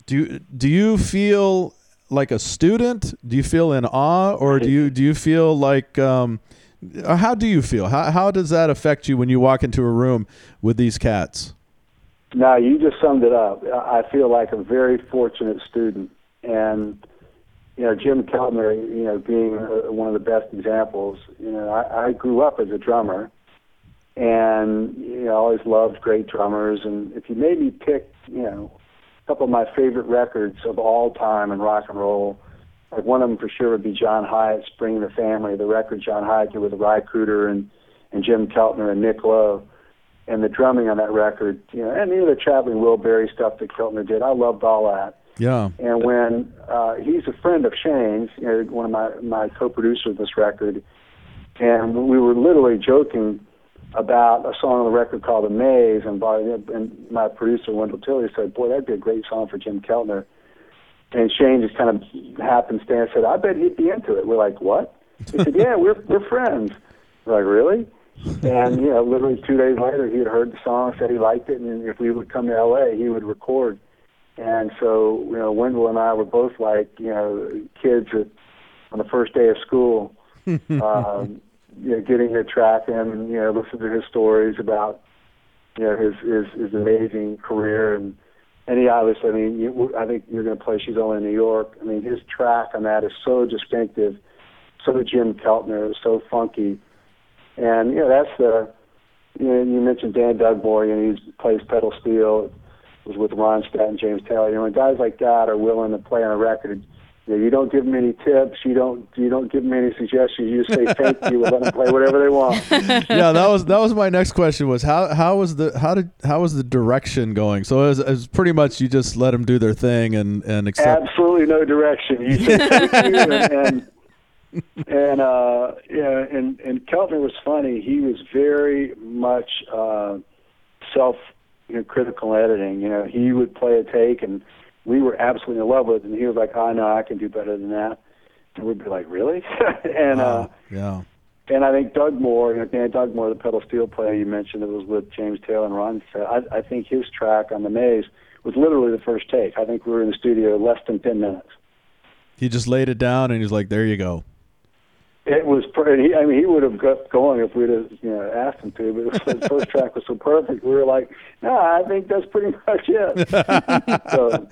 Do do you feel like a student? Do you feel in awe, or do you do you feel like um, uh, how do you feel? How how does that affect you when you walk into a room with these cats? No, you just summed it up. I feel like a very fortunate student, and you know Jim Keltner, you know, being uh, one of the best examples. You know, I, I grew up as a drummer, and you know, I always loved great drummers. And if you made me pick, you know, couple of my favorite records of all time in rock and roll, like one of them for sure would be John Hiatt's "Bring the Family," the record John Hiatt did with Ry Cooder and and Jim Keltner and Nick Lowe and the drumming on that record, you know, and you know the traveling Wilbury stuff that Keltner did. I loved all that. Yeah, And when uh, he's a friend of Shane's, you know, one of my my co-producers of this record, and we were literally joking about a song on the record called "The Maze," and, by, and my producer Wendell Tilley said, "Boy, that'd be a great song for Jim Keltner." And Shane just kind of happenstance said, "I bet he'd be into it." We're like, "What?" He said, "Yeah, we're we're friends." We're like, "Really?" And you know, literally two days later, he had heard the song, said he liked it, and if we would come to L.A., he would record. And so, you know, Wendell and I were both like, you know, kids at, on the first day of school, (laughs) um, you know, getting their track in, and, you know, listening to his stories about, you know, his his, his amazing career, and and he obviously, I mean, you, I think you're going to play. She's only in New York. I mean, his track on that is so distinctive, so Jim Keltner, so funky And you know that's the you know you mentioned Dan you know he plays pedal steel, was with Ronstadt and James Taylor. You know when guys like that are willing to play on a record, you, know, you don't give them any tips, you don't you don't give them any suggestions. You just say thank you and let them play whatever they want. (laughs) yeah, that was that was my next question. Was how how was the how did how was the direction going? So it was, it was pretty much you just let them do their thing and and accept. Absolutely no direction. You say thank you and. and and uh yeah and and Keltner was funny he was very much uh self you know, critical editing you know he would play a take and we were absolutely in love with it and he was like I know I can do better than that and we'd be like really (laughs) and uh yeah. and I think Dugmore, you know, Dan Dugmore, the pedal steel player you mentioned, that was with James Taylor and Ron. I, I think his track on the Maze was literally the first take. I think we were in the studio less than ten minutes. He just laid it down and he's like, "There you go." It was. Pretty, I mean, he would have got going if we'd have, you know, asked him to. But was, the first (laughs) track was so perfect. We were like, "No, I think that's pretty (laughs) much it." (laughs) so,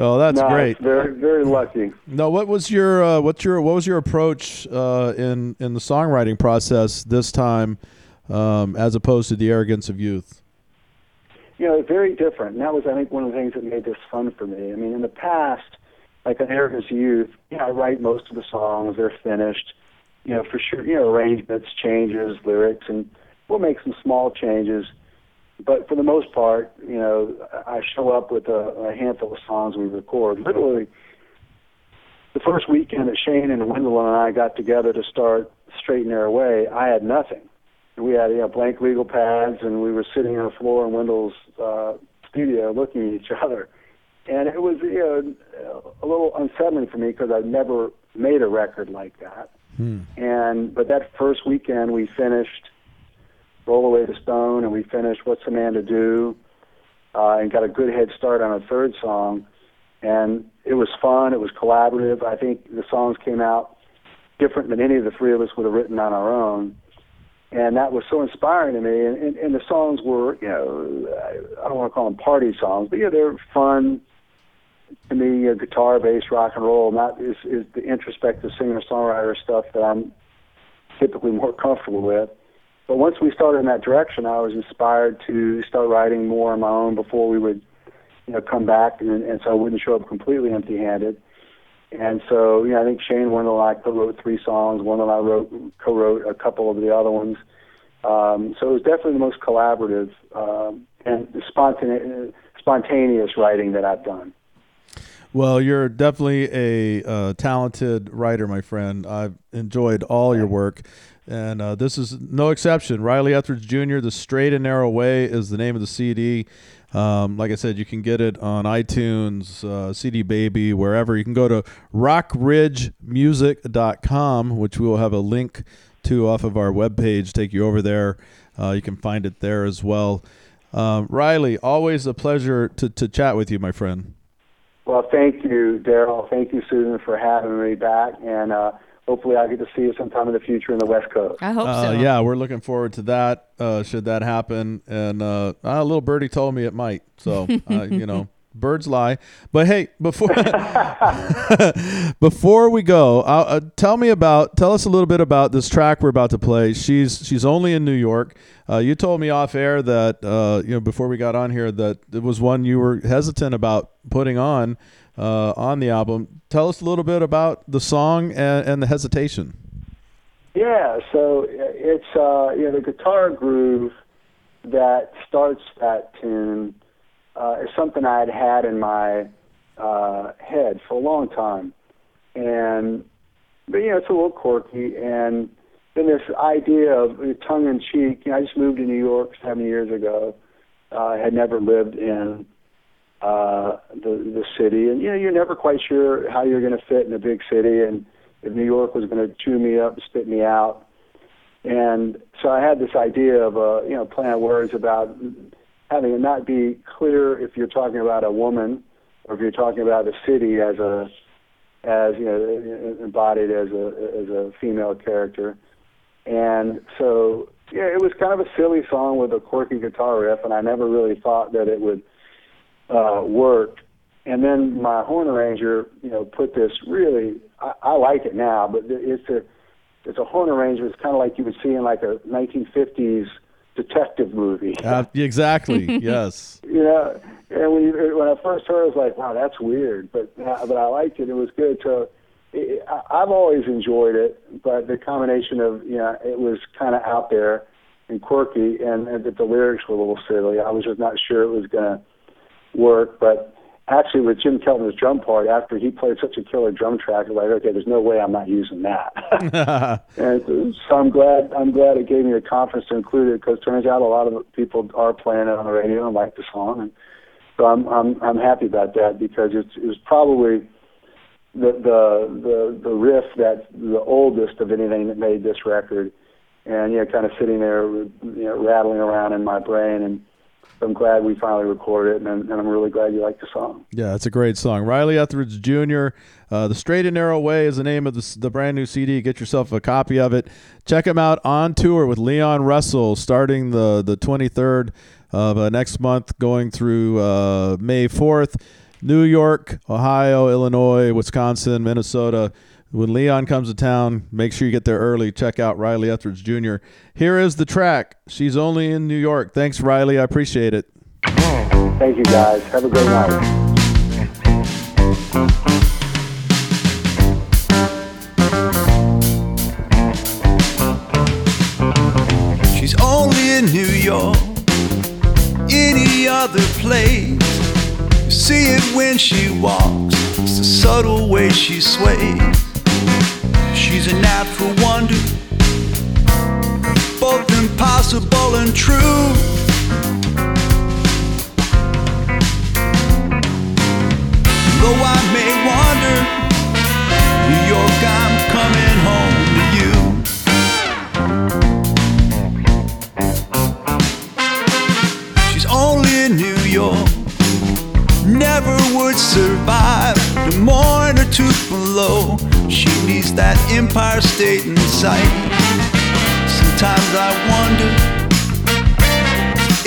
Oh, that's no, great. Very, very lucky. No, what was your uh, what's your what was your approach uh, in in the songwriting process this time, um, as opposed to the arrogance of youth? you know, very different. And that was, I think, one of the things that made this fun for me. I mean, in the past, like on Arrogance of Youth, you know, I write most of the songs, they're finished. You know, for sure, you know, arrangements, changes, lyrics, and we'll make some small changes. But for the most part, you know, I show up with a, a handful of songs we record. Literally, the first weekend that Shane and Wendell and I got together to start Straighten Their Way, I had nothing we had you know blank legal pads and we were sitting on the floor in Wendell's uh, studio looking at each other, and it was you know a little unsettling for me because I'd never made a record like that. Hmm. And but that first weekend we finished Roll Away the Stone and we finished What's a Man to Do, uh, and got a good head start on a third song, and it was fun. It was collaborative. I think the songs came out different than any of the three of us would have written on our own and that was so inspiring to me. And, and, and the songs were, you know, I, I don't want to call them party songs, but yeah, they're fun to me. Uh, guitar, bass, rock and roll, not is is the introspective singer songwriter stuff that I'm typically more comfortable with. But once we started in that direction, I was inspired to start writing more on my own before we would, you know, come back, and, and so I wouldn't show up completely empty-handed. And so, you know, I think Shane Wendell and I co-wrote three songs. One and I wrote co-wrote a couple of the other ones. Um, so it was definitely the most collaborative um, and spontaneous, spontaneous writing that I've done. Well, you're definitely a uh, talented writer, my friend. I've enjoyed all your work, and uh, this is no exception. Riley Etheridge Jr., The Straight and Narrow Way is the name of the CD. Um, like I said, you can get it on iTunes, uh, CD Baby, wherever. You can go to rockridgemusic.com, which we will have a link to off of our webpage, take you over there. Uh, you can find it there as well. Uh, Riley, always a pleasure to, to chat with you, my friend. Well, thank you, Daryl. Thank you, Susan, for having me back. And uh, hopefully I'll get to see you sometime in the future in the West Coast. I hope Uh, so. yeah, we're looking forward to that. Uh, should that happen? And uh, a little birdie told me it might. So (laughs) uh, you know, birds lie. But hey, before (laughs) before we go, uh, tell me about tell us a little bit about this track we're about to play. She's she's only in New York. Uh, you told me off air that uh, you know before we got on here that it was one you were hesitant about putting on uh, on the album. Tell us a little bit about the song and, and the hesitation. Yeah, so it's uh, you know the guitar groove that starts that tune uh, is something I had had in my uh, head for a long time, and but you know it's a little quirky, and then this idea of tongue in cheek. You know, I just moved to New York seven years ago. Uh, had never lived in uh, the the city, and you know you're never quite sure how you're going to fit in a big city, and if New York was going to chew me up and spit me out. And so I had this idea of uh, you know playing on words about having it not be clear if you're talking about a woman or if you're talking about a city as a as you know embodied as a as a female character. And so yeah, it was kind of a silly song with a quirky guitar riff, and I never really thought that it would uh, work. And then my horn arranger, you know, put this really. I, I like it now, but it's a it's a horn arrangement. It's kind of like you would see in like a 1950s detective movie. Uh, exactly. (laughs) yes. you know, and when you, when I first heard, it, I was like, wow, that's weird, but uh, but I liked it. It was good. So it, I, I've always enjoyed it, but the combination of you know, it was kind of out there and quirky, and, and that the lyrics were a little silly. I was just not sure it was gonna work, but actually with Jim Keltner's drum part, after he played such a killer drum track, I was like, okay, there's no way I'm not using that. (laughs) and so I'm glad I'm glad it gave me the confidence to include it because turns out a lot of people are playing it on the radio and like the song, and so I'm I'm I'm happy about that because it's it was probably the the the the riff that's the oldest of anything that made this record, and yeah, kind of sitting there, you know, rattling around in my brain and. I'm glad we finally recorded it, and, and I'm really glad you like the song. Yeah, it's a great song. Riley Etheridge Jr. Uh, the Straight and Narrow Way is the name of the, the brand new CD. Get yourself a copy of it. Check him out on tour with Leon Russell starting the, the 23rd of uh, next month, going through uh, May 4th. New York, Ohio, Illinois, Wisconsin, Minnesota. When Leon comes to town, make sure you get there early. Check out Riley Etheridge Jr. Here is the track. She's only in New York. Thanks, Riley. I appreciate it. Thank you, guys. Have a great night. She's only in New York, any other place. You see it when she walks, it's the subtle way she sways. She's a natural wonder, both impossible and true. Though I may wander, New York, I'm coming home to you. She's only in New York. Never would survive the morning or two below. She needs that Empire State in sight. Sometimes I wonder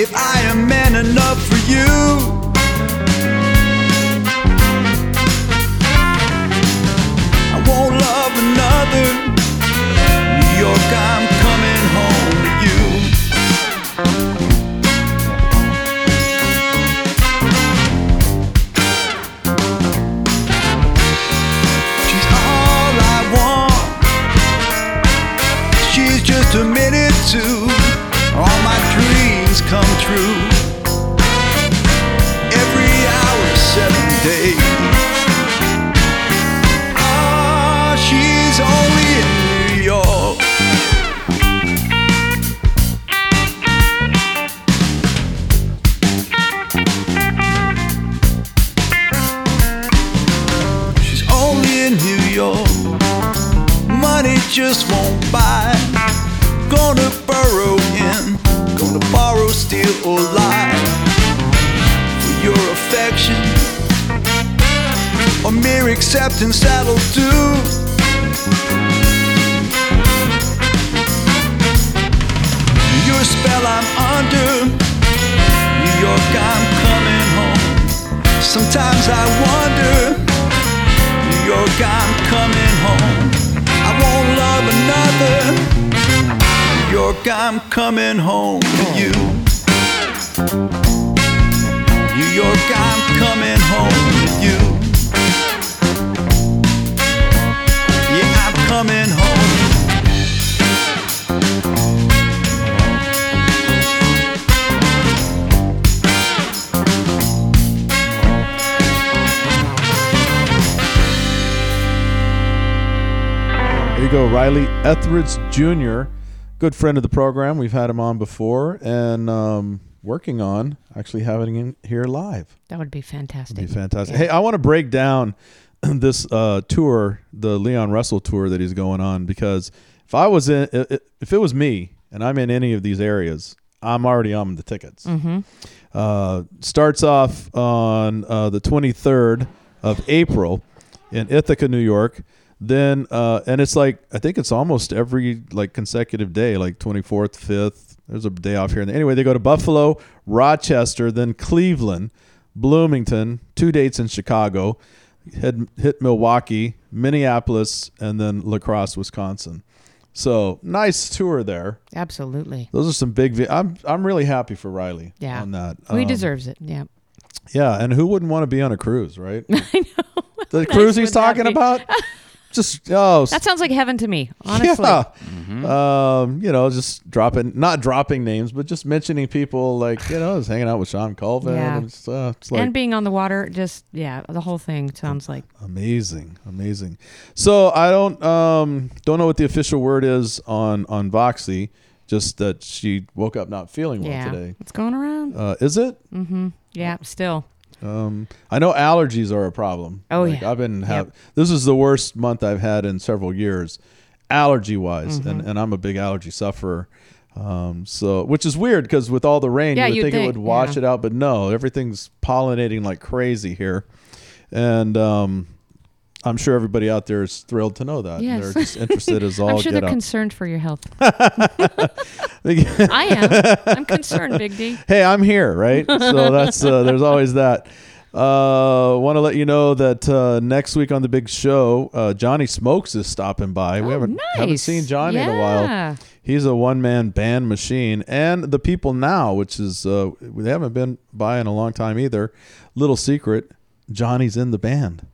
if I am man enough for you. I won't love another. New York, I'm true. Every hour, seven days. Wonder. New York, I'm coming home. I won't love another. New York, I'm coming home to you. New York, I'm coming home to you. Yeah, I'm coming home. Go, Riley Etheridge Jr., good friend of the program. We've had him on before, and um, working on actually having him here live. That would be fantastic. Be fantastic. Hey, I want to break down (clears throat) this uh, tour, the Leon Russell tour that he's going on, because if I was in, if it was me and I'm in any of these areas, I'm already on the tickets. Uh, starts off on uh, the 23rd of April in Ithaca, New York. Then uh, and it's like I think it's almost every like consecutive day, like 24th, 5th. There's a day off here. And anyway, they go to Buffalo, Rochester, then Cleveland, Bloomington, two dates in Chicago, hit, hit Milwaukee, Minneapolis, and then La Crosse, Wisconsin. So nice tour there. Absolutely. Those are some big. Vi- I'm I'm really happy for Riley. Yeah. on that. he Um, deserves it. Yeah. Yeah, and who wouldn't want to be on a cruise, right? (laughs) I know. The (laughs) cruise he's talking about. (laughs) Just oh, That sounds like heaven to me, honestly. yeah. Um, you know, just dropping, not dropping names, but just mentioning people like you know, I was hanging out with Shawn Colvin. Yeah. and It's, uh, it's like and being on the water, just, yeah, the whole thing sounds like. amazing, amazing. So I don't um don't know what the official word is on on Voxy. Just that she woke up not feeling well yeah. today. It's going around. Uh, is it? Yeah, still. Um, I know allergies are a problem. Oh, Like, yeah. I've been have Yep. this is the worst month I've had in several years, allergy wise, Mm-hmm. and and I'm a big allergy sufferer. Um, so which is weird because with all the rain, Yeah, you would you'd think, it would wash yeah. it out, but no, everything's pollinating like crazy here, and um, I'm sure everybody out there is thrilled to know that. Yes. They're just interested as (laughs) all I'm sure get they're out. concerned for your health. (laughs) (laughs) I am. I'm concerned, Big D. hey, I'm here, right? so that's uh, there's always that. Uh, want to let you know that uh, next week on the big show, uh, Johnny Smokes is stopping by. we Oh, haven't haven't seen Johnny in a while. Yeah. He's a one man band machine, and the people now, which is uh, they haven't been by in a long time either. Little secret, Johnny's in the band.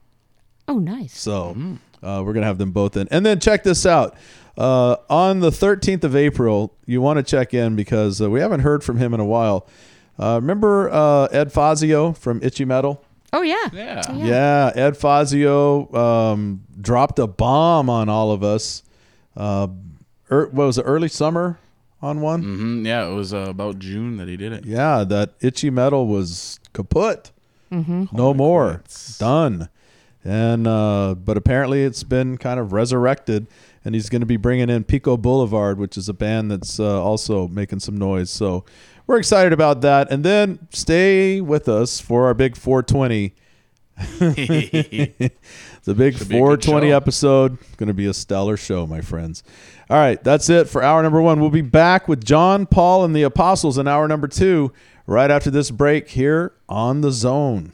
Oh, nice. So uh, we're gonna have them both in, and then check this out. Uh, on the 13th of April, you want to check in because uh, we haven't heard from him in a while. Uh, remember uh, Ed Fazio from Itchy Metal? Oh, yeah. Yeah. Yeah, Ed Fazio um, dropped a bomb on all of us. Uh, er, what was it? Early summer on one. hmm Yeah, it was uh, about June that he did it. Yeah, that Itchy Metal was kaput. No more. Done. And uh, but apparently it's been kind of resurrected, and he's going to be bringing in Pico Boulevard, which is a band that's uh, also making some noise. So we're excited about that. And then stay with us for our big 420. (laughs) (laughs) the big Should be a good 420 episode. Going to be a stellar show, my friends. All right, that's it for hour number one. We'll be back with John, Paul, and the Apostles in hour number two right after this break here on the zone.